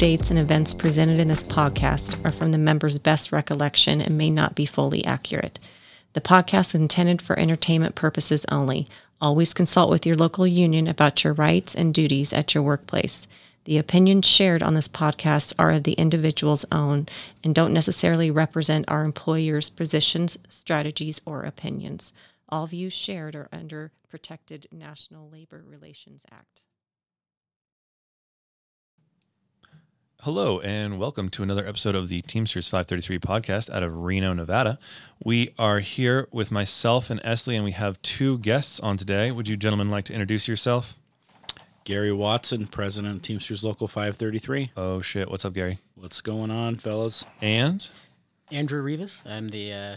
dates, and events presented in this podcast are from the member's best recollection and may not be fully accurate. The podcast is intended for entertainment purposes only. Always consult with your local union about your rights and duties at your workplace. The opinions shared on this podcast are of the individual's own and don't necessarily represent our employer's positions, strategies, or opinions. All views shared are under Protected National Labor Relations Act. Hello, and welcome to another episode of the Teamsters 533 podcast out of Reno, Nevada. We are here with myself and Esley, and we have two guests on today. Would you gentlemen like to introduce yourself? Gary Watson, president of Teamsters Local 533. Oh, shit. What's up, Gary? What's going on, fellas? And Andrew Rivas. I'm the, uh,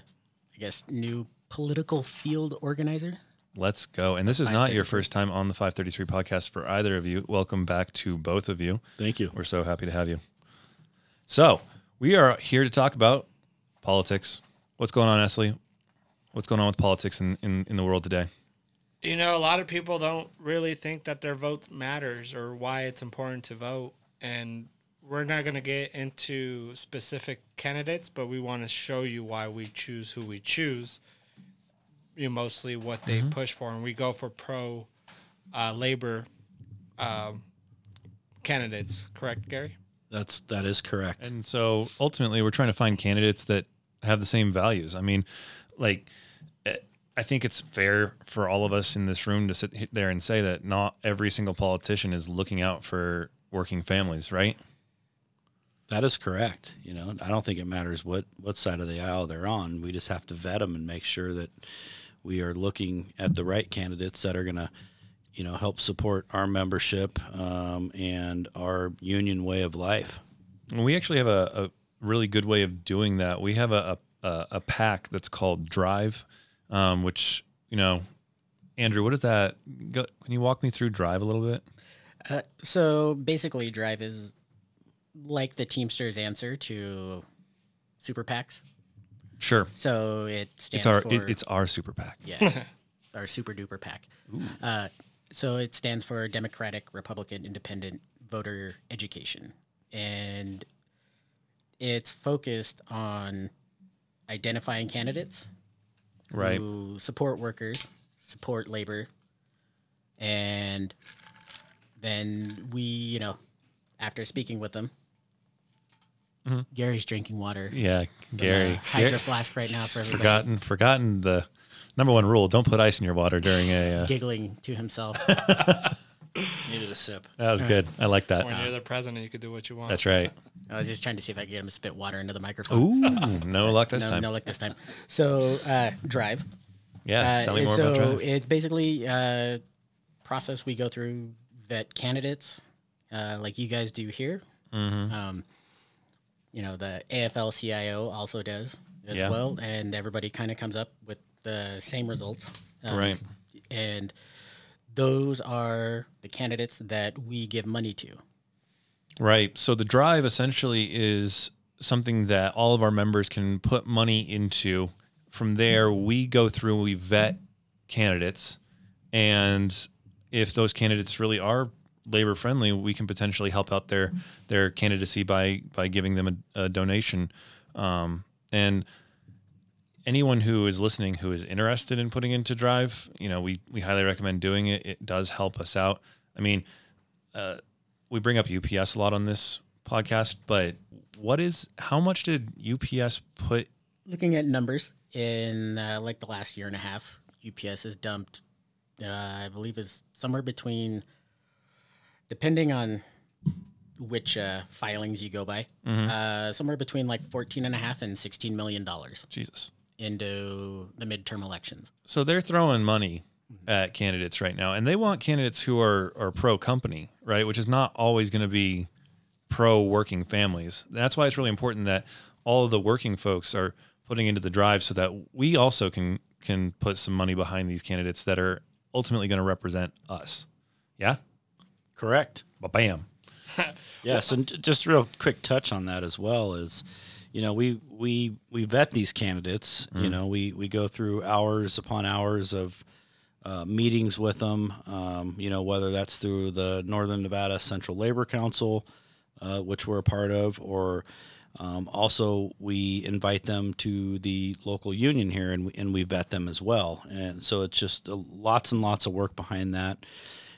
I guess, new political field organizer. Let's go. And this is not your first time on the 533 podcast for either of you. Welcome back to both of you. Thank you. We're so happy to have you. So, we are here to talk about politics. What's going on, Esley? What's going on with politics in, in, in the world today? You know, a lot of people don't really think that their vote matters or why it's important to vote. And we're not going to get into specific candidates, but we want to show you why we choose who we choose. You know, mostly what they push for, and we go for pro uh, labor um, candidates. Correct, Gary? That's that is correct. And so ultimately, we're trying to find candidates that have the same values. I mean, like, eh, I think it's fair for all of us in this room to sit there and say that not every single politician is looking out for working families, right? That is correct. You know, I don't think it matters what what side of the aisle they're on. We just have to vet them and make sure that we are looking at the right candidates that are going to, you know, help support our membership um, and our union way of life. And we actually have a, a really good way of doing that. We have a a, a pack that's called Drive, um, which you know, Andrew, what is that? Go, can you walk me through Drive a little bit? Uh, so basically, Drive is like the Teamsters answer to super PACs. Sure. So it It's stands our for it, it's our super PAC. yeah, it's our super duper PAC. Uh, so it stands for Democratic, Republican, Independent Voter Education, and it's focused on identifying candidates Right. who support workers, support labor, and then we, you know, after speaking with them, Gary's drinking water. Yeah, Gary. hydro Gary- flask right now for everybody. forgotten forgotten the number one rule don't put ice in your water during a uh, Giggling to himself. Needed a sip. that was good i like that When you're the president, you could do what you want. that's right I was just trying to see if I could get him to spit water into the microphone. ooh no luck this no, time no luck this time. So, uh, drive. yeah Uh, tell me more so about drive it's basically a process we go through vet candidates, uh, like you guys do here. Mm-hmm. Um, you know, the AFL-CIO also does as Yeah. well, and everybody kind of comes up with the same results. Um, Right. And those are the candidates that we give money to. right so the drive essentially is something that all of our members can put money into from there we go through we vet candidates and if those candidates really are labor friendly we can potentially help out their their candidacy by by giving them a, a donation. Um, and anyone who is listening who is interested in putting into drive you know we we highly recommend doing it. It does help us out. I mean uh, we bring up ups a lot on this podcast but what is how much did ups put looking at numbers in uh, like the last year and a half, UPS has dumped, uh, I believe, is somewhere between, depending on which uh, filings you go by, uh, somewhere between like 14 and a half and 16 million dollars jesus into the midterm elections. so they're throwing money Mm-hmm. at candidates right now and they want candidates who are are pro company right which is not always going to be pro working families that's why it's really important that all of the working folks are putting into the drive so that we also can can put some money behind these candidates that are ultimately going to represent us yeah Correct. but bam Yes, and just real quick touch on that as well is, you know, we we we vet these candidates. You know, we we go through hours upon hours of uh, meetings with them. Um, you know, whether that's through the Northern Nevada Central Labor Council, uh, which we're a part of, or um, also we invite them to the local union here and we, and we vet them as well. And so it's just uh, lots and lots of work behind that.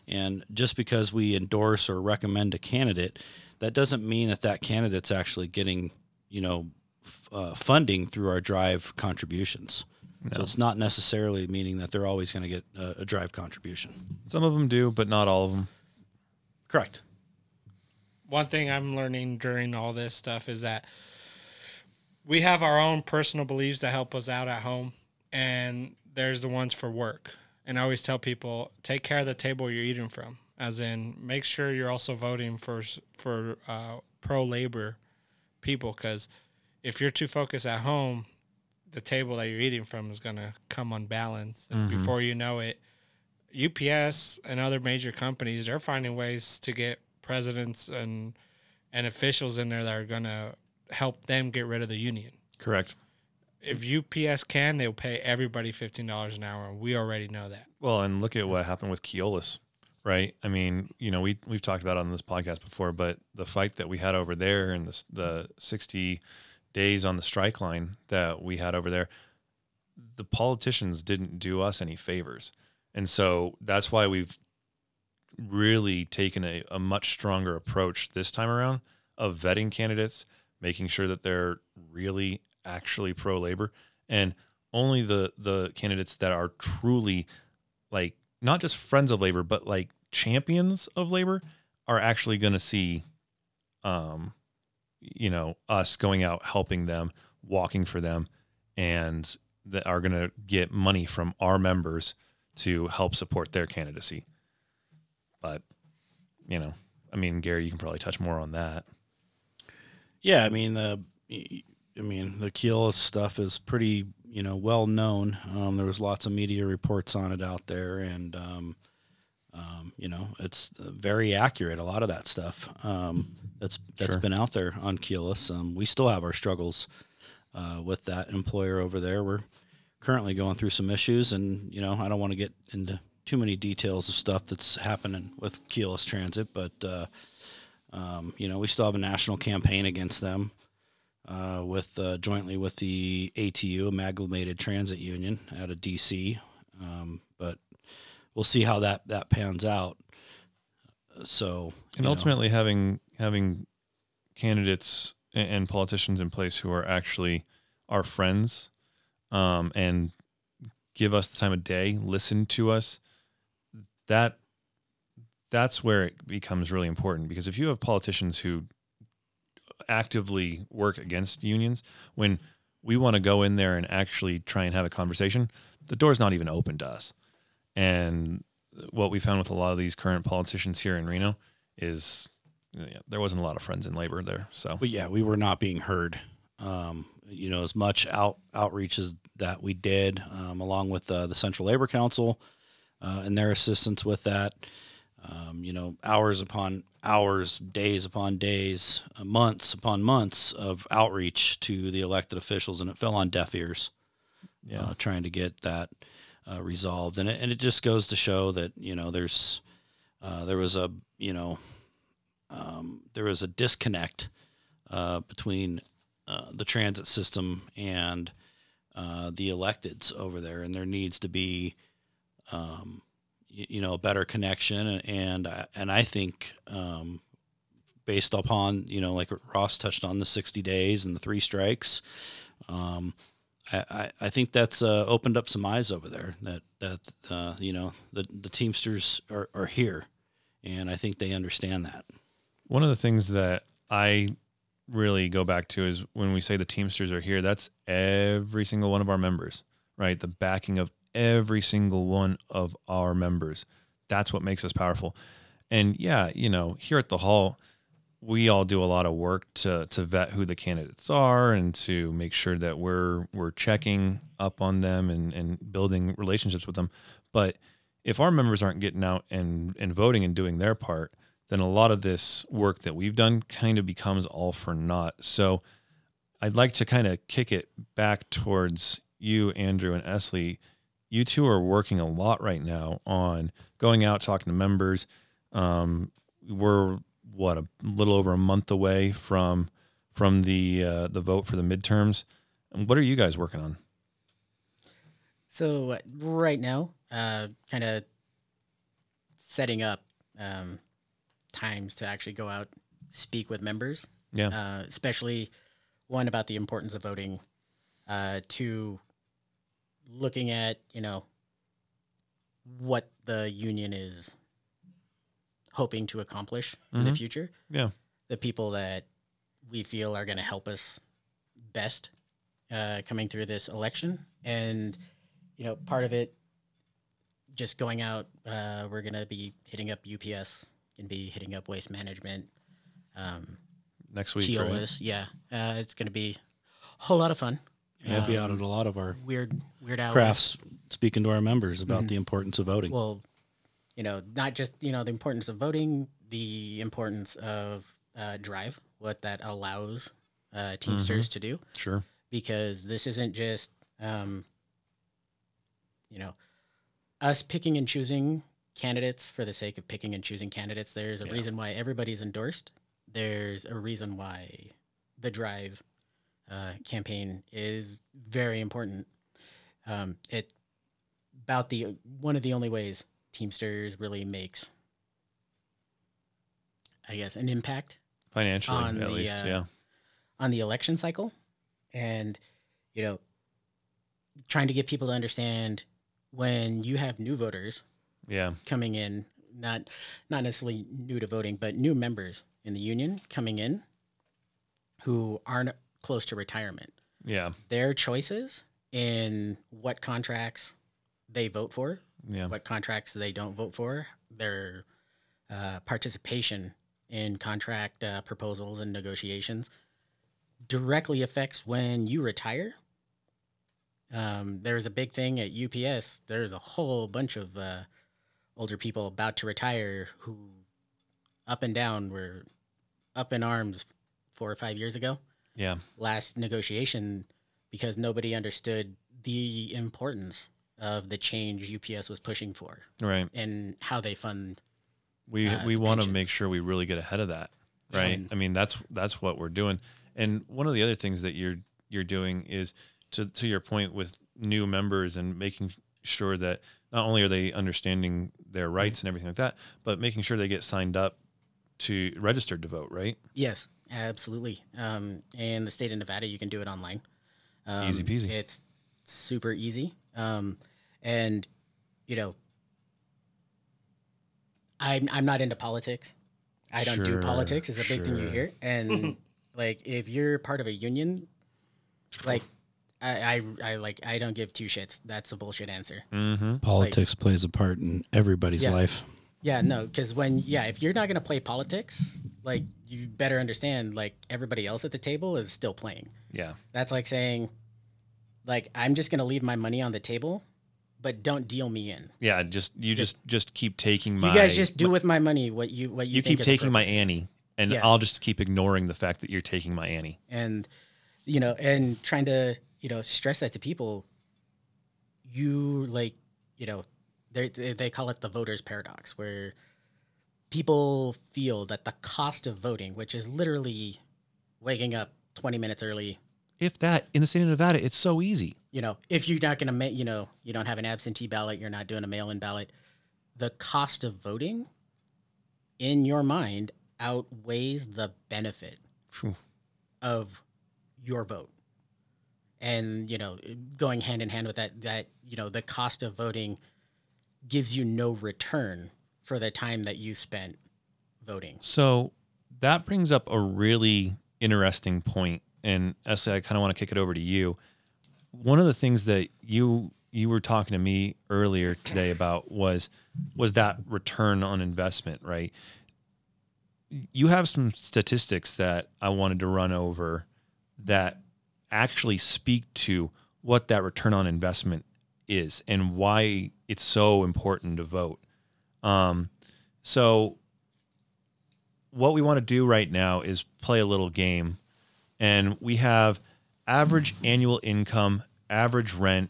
And just because we endorse or recommend a candidate, that doesn't mean that that candidate's actually getting, you know, f- uh, funding through our drive contributions. So it's not necessarily meaning that they're always going to get a, a drive contribution. Some of them do, but not all of them. Correct. one thing I'm learning during all this stuff is that we have our own personal beliefs that help us out at home, and there's the ones for work. And I always tell people take care of the table you're eating from, as in make sure you're also voting for for uh, pro labor people, because if you're too focused at home, the table that you're eating from is gonna come unbalanced, and before you know it, UPS and other major companies they're finding ways to get presidents and and officials in there that are gonna help them get rid of the union. Correct. If UPS can, they'll pay everybody fifteen dollars an hour. We already know that. Well, and look at what happened with Keolis, right? I mean, you know, we we've talked about on this podcast before, but the fight that we had over there and the the sixty days on the strike line that we had over there, the politicians didn't do us any favors, and so that's why we've really taken a, a much stronger approach this time around of vetting candidates, making sure that they're really actually pro labor, and only the the candidates that are truly like not just friends of labor, but like champions of labor are actually going to see, um, you know, us going out helping them, walking for them, and that are going to get money from our members to help support their candidacy. But, you know, I mean, Gary, you can probably touch more on that. Yeah, I mean the, I mean the Keolis stuff is pretty you know well known. Um, there was lots of media reports on it out there, and um, um, you know it's very accurate. A lot of that stuff um, that's that's Sure. been out there on Keolis. Um, we still have our struggles uh, with that employer over there. We're currently going through some issues, and you know I don't want to get into too many details of stuff that's happening with Keolis Transit, but. Uh, um, you know, we still have a national campaign against them uh, with uh, jointly with the ATU, Amalgamated Transit Union, out of DC. Um, but we'll see how that that pans out. So, and you know, ultimately having having candidates and politicians in place who are actually our friends um, and give us the time of day listen to us that that's where it becomes really important because if you have politicians who actively work against unions when we want to go in there and actually try and have a conversation the door's not even open to us and what we found with a lot of these current politicians here in Reno is there wasn't a lot of friends in labor there. So but yeah, we were not being heard. Um, you know, as much out outreach as that we did, um, along with uh, the Central Labor Council uh, and their assistance with that. Um, you know, hours upon hours, days upon days, uh, months upon months of outreach to the elected officials, and it fell on deaf ears. yeah, uh, trying to get that uh, resolved, and it, and it just goes to show that you know there's uh, there was a you know um, there was a disconnect uh, between uh, the transit system and uh, the electeds over there, and there needs to be um, you, know a better connection, and and I, think. Um, Based upon you know, like Ross touched on the sixty days and the three strikes, um, I, I, I think that's uh, opened up some eyes over there. That that uh, you know the the Teamsters are, are here, and I think they understand that. one of the things that I really go back to is when we say the Teamsters are here, that's every single one of our members, right? The backing of every single one of our members. That's what makes us powerful. And yeah, you know, here at the hall, we all do a lot of work to to vet who the candidates are and to make sure that we're we're checking up on them and, and building relationships with them. But if our members aren't getting out and, and voting and doing their part, then a lot of this work that we've done kind of becomes all for naught. So I'd like to kind of kick it back towards you, Andrew and Esley. You two are working a lot right now on going out, talking to members. Um, we're what a little over a month away from from the uh, the vote for the midterms. And what are you guys working on? So uh, right now, uh, kind of setting up um, times to actually go out, speak with members, Yeah. uh, especially one about the importance of voting, uh, two looking at you know what the union is hoping to accomplish in the Mhm. future, Yeah. the people that we feel are going to help us best uh, coming through this election, and you know part of it just going out. Uh, we're going to be hitting up UPS, and be hitting up Waste Management. Um, Next week, right? Yeah, uh, it's going to be a whole lot of fun. Yeah, I'd be out Um, at a lot of our Weird, weird hours. crafts speaking to our members about Mhm. the importance of voting. Well, you know, not just you know the importance of voting, the importance of uh, drive, what that allows uh, Teamsters to do, Sure. because this isn't just um, you know us picking and choosing candidates for the sake of picking and choosing candidates. There's a reason why everybody's endorsed. There's a reason why the drive uh, campaign is very important. Um, it about the one of the only ways Teamsters really makes, I guess, an impact Financially, at the, least. uh, yeah. on the election cycle, and you know, trying to get people to understand when you have new voters Yeah. coming in, not not necessarily new to voting, but new members in the union coming in who aren't close to retirement. Yeah. Their choices in what contracts they vote for, Yeah. what contracts they don't vote for, their uh, participation in contract uh, proposals and negotiations directly affects when you retire. Um, there's a big thing at UPS. There's a whole bunch of uh, older people about to retire who, up and down, were up in arms four or five years ago. Yeah. Last negotiation because nobody understood the importance of the change UPS was pushing for Right. and how they fund. we uh, we want to make sure we really get ahead of that right And- i mean that's that's what we're doing and one of the other things that you're you're doing is to to your point with new members and making sure that not only are they understanding their Mm-hmm. rights and everything like that but making sure they get signed up to registered to vote right Yes, absolutely. Um, in the state of Nevada, you can do it online. Um, Easy peasy. It's super easy. Um, and you know, I'm I'm not into politics. I don't do politics. Is a big thing you hear. And like, if you're part of a union, like, I, I I like I don't give two shits. That's a bullshit answer. mm-hmm Politics plays a part in everybody's Yeah. life. Yeah, no, because when yeah, if you're not gonna play politics, like you better understand, like everybody else at the table is still playing. yeah That's like saying, like I'm just gonna leave my money on the table, but don't deal me in. yeah just you just just keep taking my you guys just do with my money what you what you, you keep taking my ante and Yeah. i'll just keep ignoring the fact that you're taking my ante and you know and trying to you know stress that to people. You like you know they they call it the voters paradox where people feel that the cost of voting, which is literally waking up 20 minutes early if that in the state of nevada it's so easy you know, if you're not going to, you know, you don't have an absentee ballot, you're not doing a mail in ballot, the cost of voting in your mind outweighs the benefit Phew. of your vote. And, you know, going hand in hand with that, that, you know, the cost of voting gives you no return for the time that you spent voting. So that brings up a really interesting point, and Essie, I kind of want to kick it over to you. One of the things that you you were talking to me earlier today about was was that return on investment, right? You have some statistics that I wanted to run over that actually speak to what that return on investment is and why it's so important to vote. Um, so what we want to do right now is play a little game and we have average annual income average rent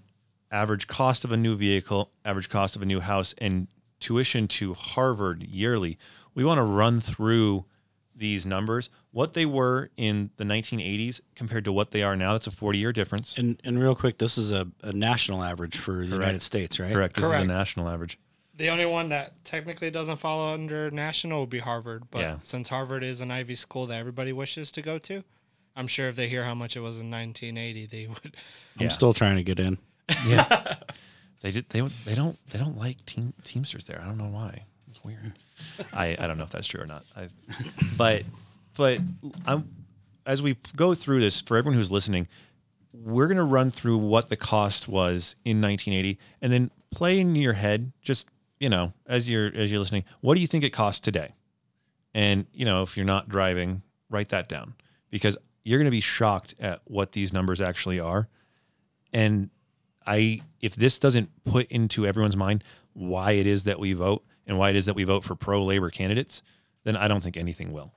average cost of a new vehicle average cost of a new house and tuition to harvard yearly we want to run through these numbers, what they were in the 1980s compared to what they are now, that's a 40 year difference. And and real quick, this is a, a national average for the United States, right? Correct. This is Correct. a national average. The only one that technically doesn't fall under national would be Harvard. But Yeah. since Harvard is an Ivy school that everybody wishes to go to, I'm sure if they hear how much it was in 1980, they would. I'm Yeah. still trying to get in. Yeah. they did. They they don't they don't like team Teamsters there. I don't know why. It's weird. I I don't know if that's true or not. I, but but I'm as we go through this for everyone who's listening, we're gonna run through what the cost was in 1980, and then play in your head just you know as you're as you're listening. What do you think it costs today? And you know if you're not driving, write that down because you're gonna be shocked at what these numbers actually are. And I if this doesn't put into everyone's mind why it is that we vote and why it is that we vote for pro labor candidates, then I don't think anything will.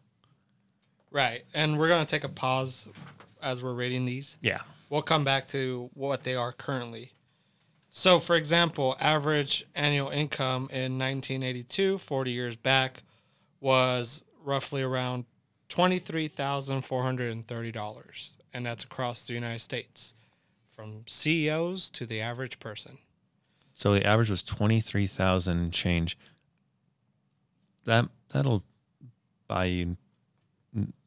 Right. And we're going to take a pause as we're rating these. Yeah. We'll come back to what they are currently. So, for example, average annual income in 1982, 40 years back, was roughly around $23,430. And that's across the United States, from CEOs to the average person. So the average was twenty three thousand change. That that'll buy you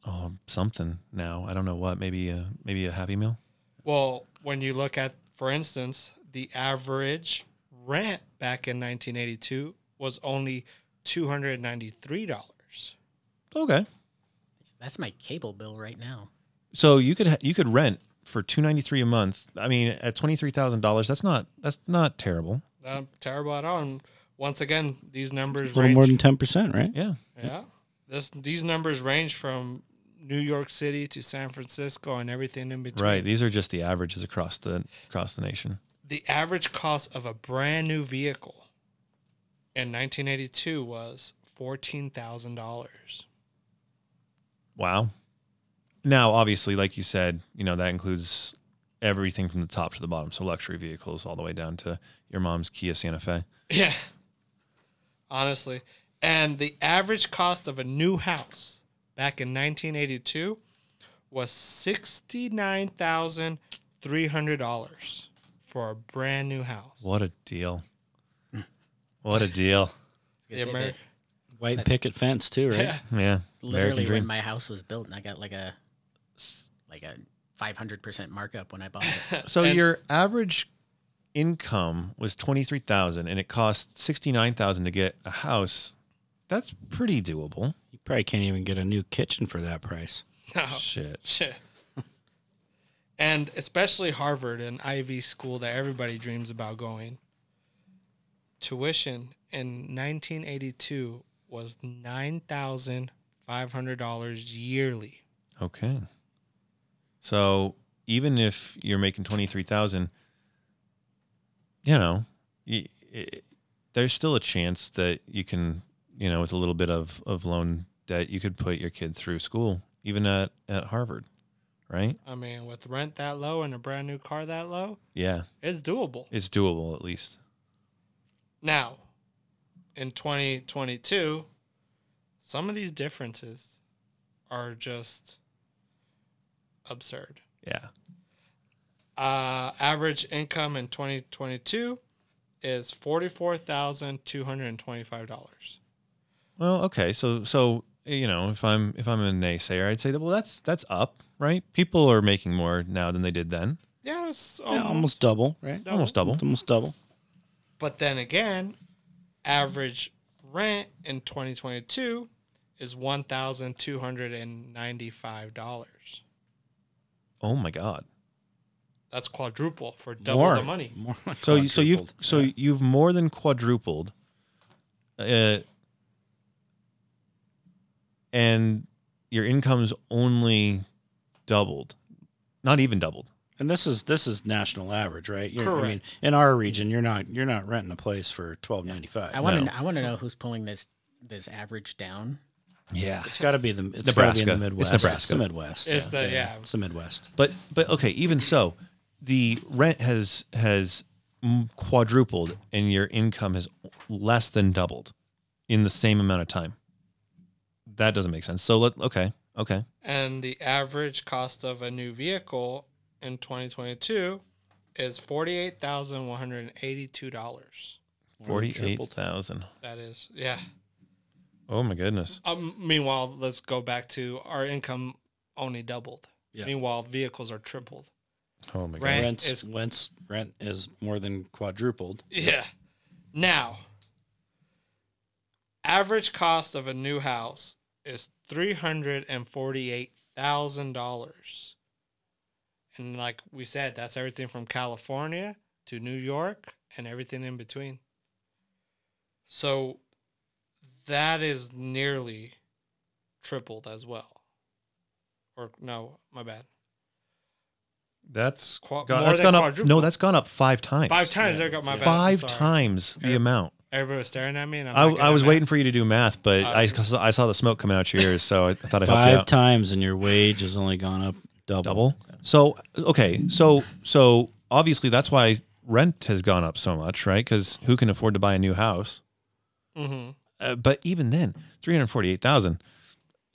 oh, something now. I don't know what. Maybe a maybe a Happy Meal. Well, when you look at, for instance, the average rent back in 1982 was only $293. Okay. That's my cable bill right now. So you could you could rent for two ninety three a month. I mean, at twenty three thousand dollars, that's not that's not terrible. Not terrible at all. And once again, these numbers A little range. more than ten percent, right? Yeah. yeah, this these numbers range from New York City to San Francisco and everything in between. Right. These are just the averages across the across the nation. The average cost of a brand new vehicle in 1982 was fourteen thousand dollars. Wow. Now, obviously, like you said, you know that includes everything from the top to the bottom. So luxury vehicles all the way down to your mom's Kia Santa Fe. Yeah. Honestly. And the average cost of a new house back in 1982 was $69,300 for a brand new house. What a deal! What a deal! I The was Ameri- White picket fence too, right? Yeah. Yeah, literally when my house was built, and I got like a like a 500% markup when I bought it. So And- your average income was twenty three thousand, and it cost sixty nine thousand to get a house. That's pretty doable. You probably can't even get a new kitchen for that price. No. Shit. Shit. and especially Harvard, an Ivy school that everybody dreams about going. Tuition in 1982 was $9,500 yearly. Okay. So even if you're making twenty three thousand, you know, y i there's still a chance that you can, you know, with a little bit of of loan debt, you could put your kid through school, even at at Harvard, right? I mean, with rent that low and a brand new car that low, Yeah, it's doable. it's doable at least. Now, in 2022, some of these differences are just absurd. Yeah. Uh, average income in 2022 is $44,225. Well, okay. So so you know, if I'm if I'm a naysayer, I'd say that well, that's that's up, right? People are making more now than they did then. Yeah, it's Yeah, almost, almost double, right? Almost double. Almost double. But then again, average rent in 2022 is $1,295. Oh my god. That's quadruple for double more the money. More So you- so you've quadrupled. so Yeah. you've more than quadrupled, uh, and your income's only doubled, not even doubled. and this is this is national average, right? You're, I mean, in our region, you're not you're not renting a place for twelve ninety five. I want to No. I want to know who's pulling this this average down. Yeah, It's got to be the it's got to be in Nebraska. the It's Midwest. It's, Nebraska. the Midwest. It's the- yeah. It's the Midwest. but but okay, even so, the rent has has quadrupled, and your income has less than doubled in the same amount of time. that doesn't make sense. So let okay, okay. And the average cost of a new vehicle in 2022 is $48,182. Forty-eight thousand. That is, yeah. Oh my goodness. Um, meanwhile, let's go back to our income only doubled. Yeah. Meanwhile, vehicles are tripled. Oh my god. Rent Rent's, is- rent's, rent is more than quadrupled. Yeah. Now, average cost of a new house is three hundred and forty-eight thousand dollars, and like we said, that's everything from California to New York and everything in between. So, that is nearly tripled as well. Or no, my bad. That's Qua- gone, more that's than gone up. quadruple. No, that's gone up five times. Five times. There got my bad. Five sorry. times the Yeah. amount. Everybody was staring at me, and I'm I, not good I at was math. waiting for you to do math, but Uh, I, I saw the smoke coming out your ears, so I thought I'd help you Five out. times and your wage has only gone up double. Double. So okay, so so obviously that's why rent has gone up so much, right? Because who can afford to buy a new house? Mhm. Uh, but even then, three hundred forty-eight thousand.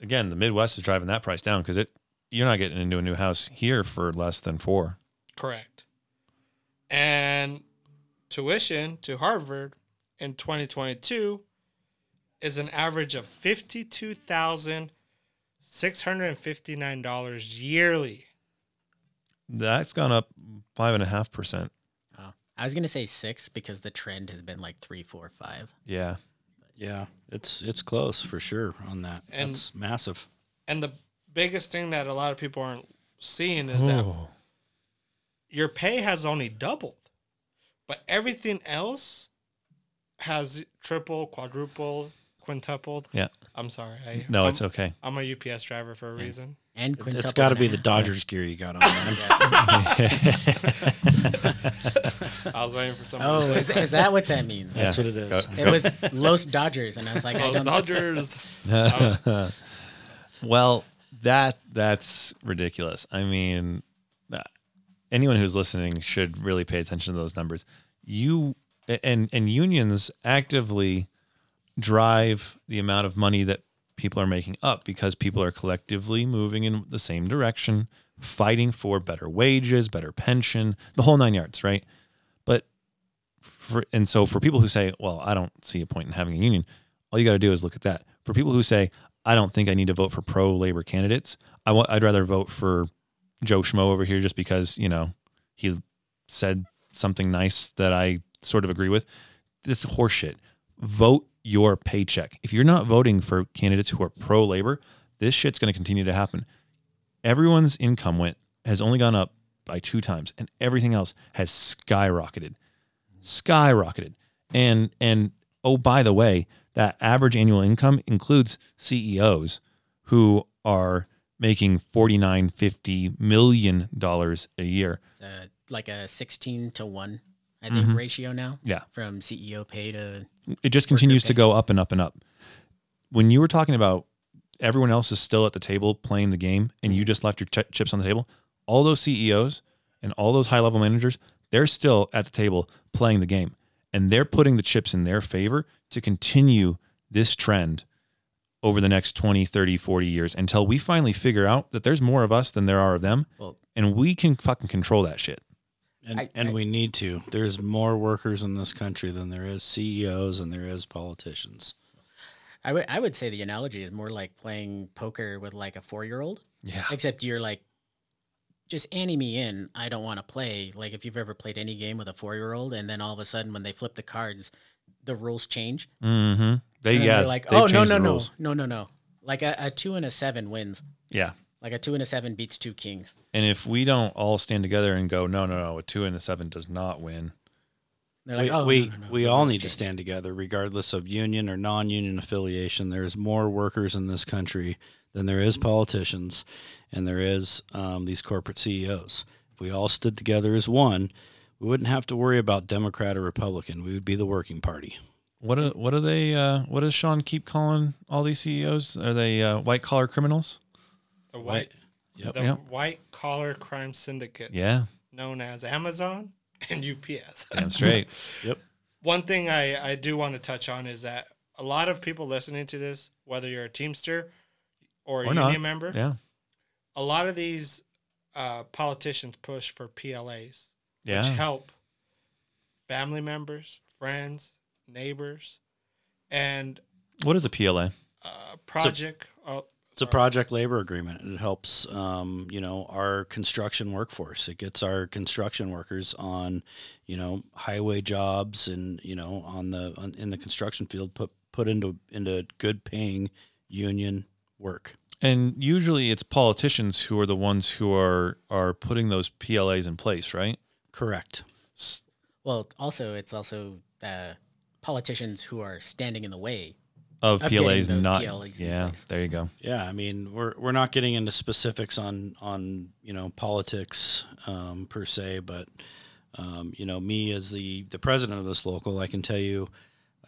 Again, the Midwest is driving that price down because it you're not getting into a new house here for less than four. Correct. And tuition to Harvard in 2022 is an average of $52,659 yearly. That's gone up five and a half percent. Oh, I was gonna say six because the trend has been like three, four, five. Yeah. Yeah, it's it's close for sure on that. And- That's massive. And the biggest thing that a lot of people aren't seeing is that your pay has only doubled, but everything else has triple, quadrupled, quintupled. Yeah. I'm sorry. I, No, I'm, it's okay. I'm a UPS driver for a reason. And it's got to be the. Dodgers gear you got on, man. I was waiting for someone. Oh, to is, say is that what that means? That's what it is. Go- It was Los Dodgers, and I was like, I Los don't know. Dodgers. Well, that that's ridiculous. I mean, uh, anyone who's listening should really pay attention to those numbers. You and and unions actively drive the amount of money that people are making up because people are collectively moving in the same direction, fighting for better wages, better pension, the whole nine yards, right? But for and so for people who say, "Well, I don't see a point in having a union," all you got to do is look at that. For people who say, "I don't think I need to vote for pro labor candidates," I'd rather vote for Joe Schmo over here just because you know he said something nice that I sort of agree with. This horseshit. Vote your paycheck. If you're not voting for candidates who are pro labor, this shit's going to continue to happen. Everyone's income went has only gone up by two times, and everything else has skyrocketed, skyrocketed. And and oh, by the way, that average annual income includes CEOs who are making 49 50 million dollars a year It's a, like a 16 to 1, I think, ratio now. Mm-hmm. Yeah. From CEO pay to. it just continues to go up and up and up. When you were talking about everyone else is still at the table playing the game and you just left your ch- chips on the table, all those CEOs and all those high level managers, they're still at the table playing the game and they're putting the chips in their favor to continue this trend over the next 20, 30, 40 years until we finally figure out that there's more of us than there are of them Well, and we can fucking control that shit. And, I- and I- we need to. There's more workers in this country than there is CEOs and there is politicians. I would I would say the analogy is more like playing poker with like a four year old, Yeah. except you're like, just ante me in. I don't want to play. Like if you've ever played any game with a four year old, and then all of a sudden when they flip the cards, the rules change. Mm-hmm. They, And then yeah. they're like, oh no changed no no no no no. Like a, a two and a seven wins. Yeah. Like a two and a seven beats two kings. And if we don't all stand together and go, no, no, no, a two and a seven does not win. They're we like, oh, we, no, no, no, we the all rules need to stand together, regardless of union or non-union affiliation. There's more workers in this country than there is politicians, and there is um, these corporate CEOs. If we all stood together as one, we wouldn't have to worry about Democrat or Republican. We would be the working party. What do, what do they? Uh, what does Sean keep calling all these CEOs? Are they uh, white collar criminals? The white, Yep. the Yep. white collar crime syndicates. Yeah, Known as Amazon and UPS. damn straight. Yep. One thing I, I do want to touch on is that a lot of people listening to this, whether you're a Teamster or a Or union not. member, Yeah. a lot of these uh, politicians push for PLAs, Yeah. which help family members, friends, neighbors, and What is a PLA? uh, project. oh, It's a project labor agreement. It helps, um, you know, our construction workforce. It gets our construction workers on, you know, highway jobs and you know on the on, in the construction field put put into into good paying union work. And usually it's politicians who are the ones who are are putting those PLAs in place, right? Correct. S- Well, also it's also uh, politicians who are standing in the way. Of Of PLAs those not PLAs Yeah, place. there you go. Yeah, I mean, we're we're not getting into specifics on on you know politics um, per se, but um, you know, me as the the president of this local, I can tell you,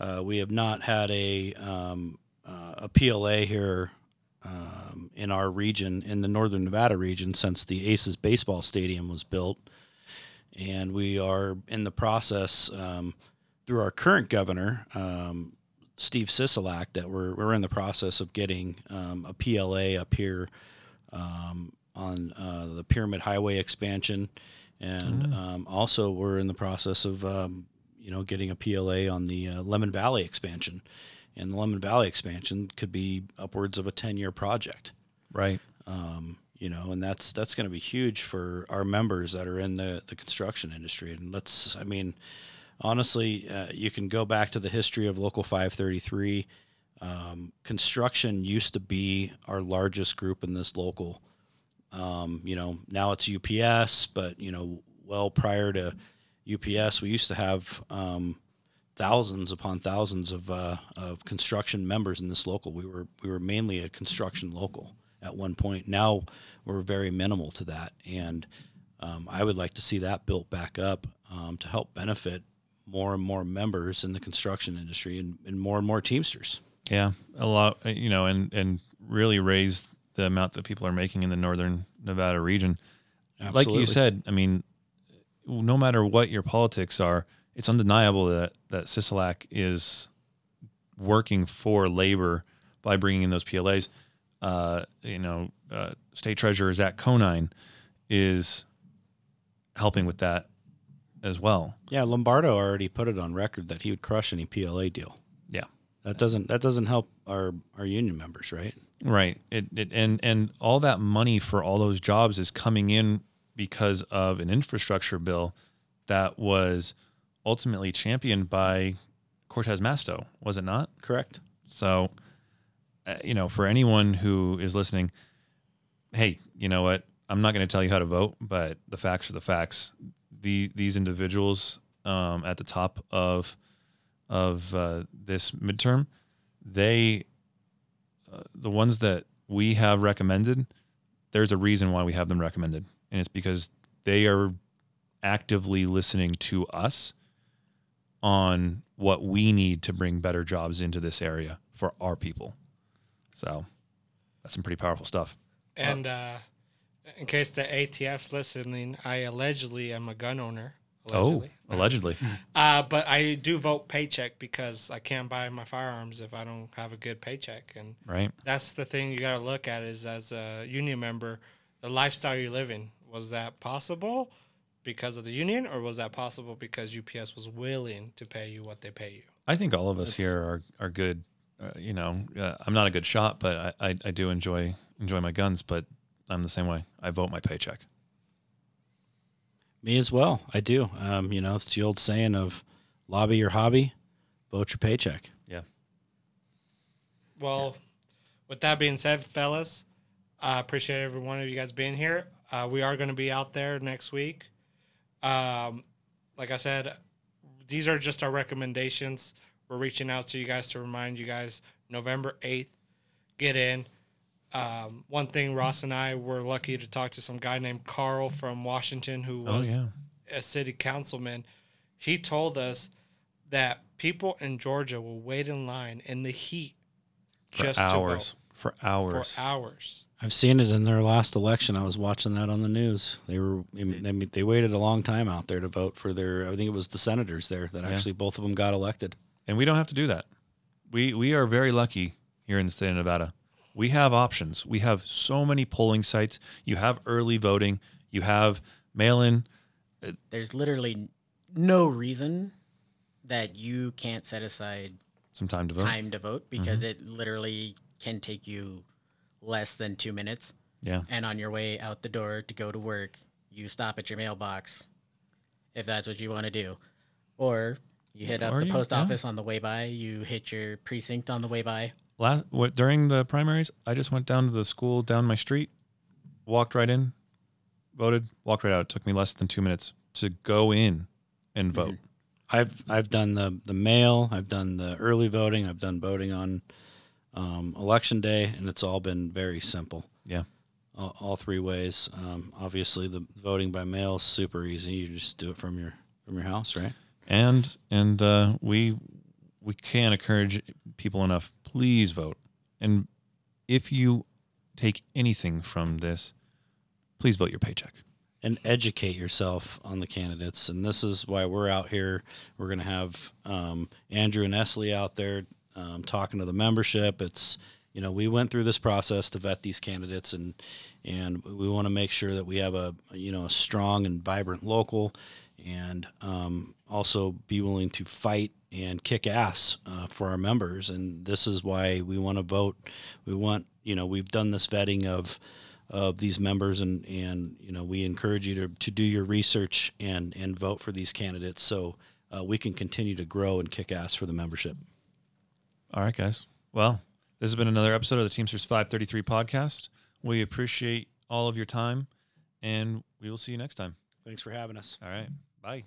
uh, we have not had a um, uh, a PLA here um, in our region, in the Northern Nevada region, since the Aces baseball stadium was built, and we are in the process um, through our current governor. Um, Steve Sisolak that we're, we're in the process of getting um, a PLA up here um, on uh, the Pyramid Highway expansion, and um, also we're in the process of um, you know getting a PLA on the uh, Lemmon Valley expansion, and the Lemmon Valley expansion could be upwards of a ten year project Right. um, you know, and that's that's going to be huge for our members that are in the the construction industry. And let's, I mean, honestly, uh, you can go back to the history of Local 533. Um, construction used to be our largest group in this local. Um, you know, now it's UPS, but you know, well prior to UPS, we used to have um, thousands upon thousands of uh, of construction members in this local. We were we were mainly a construction local at one point. Now we're very minimal to that, and um, I would like to see that built back up um, to help benefit more and more members in the construction industry and, and more and more Teamsters. Yeah, a lot, uh, you know, and and really raise the amount that people are making in the northern Nevada region. Like you said, I mean, no matter what your politics are, it's undeniable that that Sisolak is working for labor by bringing in those PLAs. Uh, you know, uh, State Treasurer Zach Conine is helping with that as well. Yeah, Lombardo already put it on record that he would crush any PLA deal. Yeah. That doesn't that doesn't help our our union members, right? Right. It, it and and all that money for all those jobs is coming in because of an infrastructure bill that was ultimately championed by Cortez Masto, was it not? Correct. So, uh, you know, for anyone who is listening, hey, you know what? I'm not going to tell you how to vote, but the facts are the facts. The these individuals um, at the top of of uh, this midterm, they uh, the ones that we have recommended. There's a reason why we have them recommended, and it's because they are actively listening to us on what we need to bring better jobs into this area for our people. So that's some pretty powerful stuff. And uh, in case the ATF's listening, I allegedly am a gun owner. Allegedly. Oh, allegedly. Uh, but I do vote paycheck because I can't buy my firearms if I don't have a good paycheck. And Right. that's the thing you got to look at is as a union member, the lifestyle you're living. Was that possible because of the union or was that possible because UPS was willing to pay you what they pay you? I think all of us here are are good. Uh, you know, uh, I'm not a good shot, but I, I, I do enjoy enjoy my guns. But I'm the same way. I vote my paycheck. Me as well. I do. Um, you know, it's the old saying of lobby your hobby, vote your paycheck. Yeah. Well, with that being said, fellas, I appreciate every one of you guys being here. Uh, we are going to be out there next week. Um, like I said, these are just our recommendations. We're reaching out to you guys to remind you guys November 8th, get in. Um, one thing, Ross and I were lucky to talk to some guy named Carl from Washington who Oh was yeah. a city councilman, he told us that people in Georgia will wait in line in the heat For just hours. For hours. for hours. I've seen it in their last election. I was watching that on the news. They were I mean, they waited a long time out there to vote for their. I think it was the senators there that Yeah. actually both of them got elected. and we don't have to do that. we we are very lucky here in the state of Nevada. We have options. We have so many polling sites. You have early voting. You have mail-in. There's literally no reason that you can't set aside Some time to vote. time to vote because mm-hmm. it literally can take you less than two minutes. Yeah. And on your way out the door to go to work, you stop at your mailbox if that's what you want to do. Or you hit up Or the you- post yeah. office on the way by, you hit your precinct on the way by. Last what during the primaries, I just went down to the school down my street, walked right in, voted, walked right out. It took me less than two minutes to go in and mm-hmm. vote. I've I've done the the mail, I've done the early voting, I've done voting on um, election day, and it's all been very simple. Yeah. All, all three ways. Um, obviously, the voting by mail is super easy. You just do it from your from your house, right? And and uh, we we can't encourage people enough. Please vote. And if you take anything from this, please vote your paycheck. and educate yourself on the candidates. And this is why we're out here. We're going to have um, Andrew and Esley out there um, talking to the membership. It's you know we went through this process to vet these candidates, and and we want to make sure that we have a you know a strong and vibrant local, and um, also be willing to fight and kick ass uh, for our members. And this is why we want to vote. We want you know we've done this vetting of of these members and and you know we encourage you to, to do your research and and vote for these candidates so uh, we can continue to grow and kick ass for the membership All right, guys. Well, this has been another episode of the Teamsters 533 podcast. We appreciate all of your time, and we will see you next time. thanks for having us All right. Bye.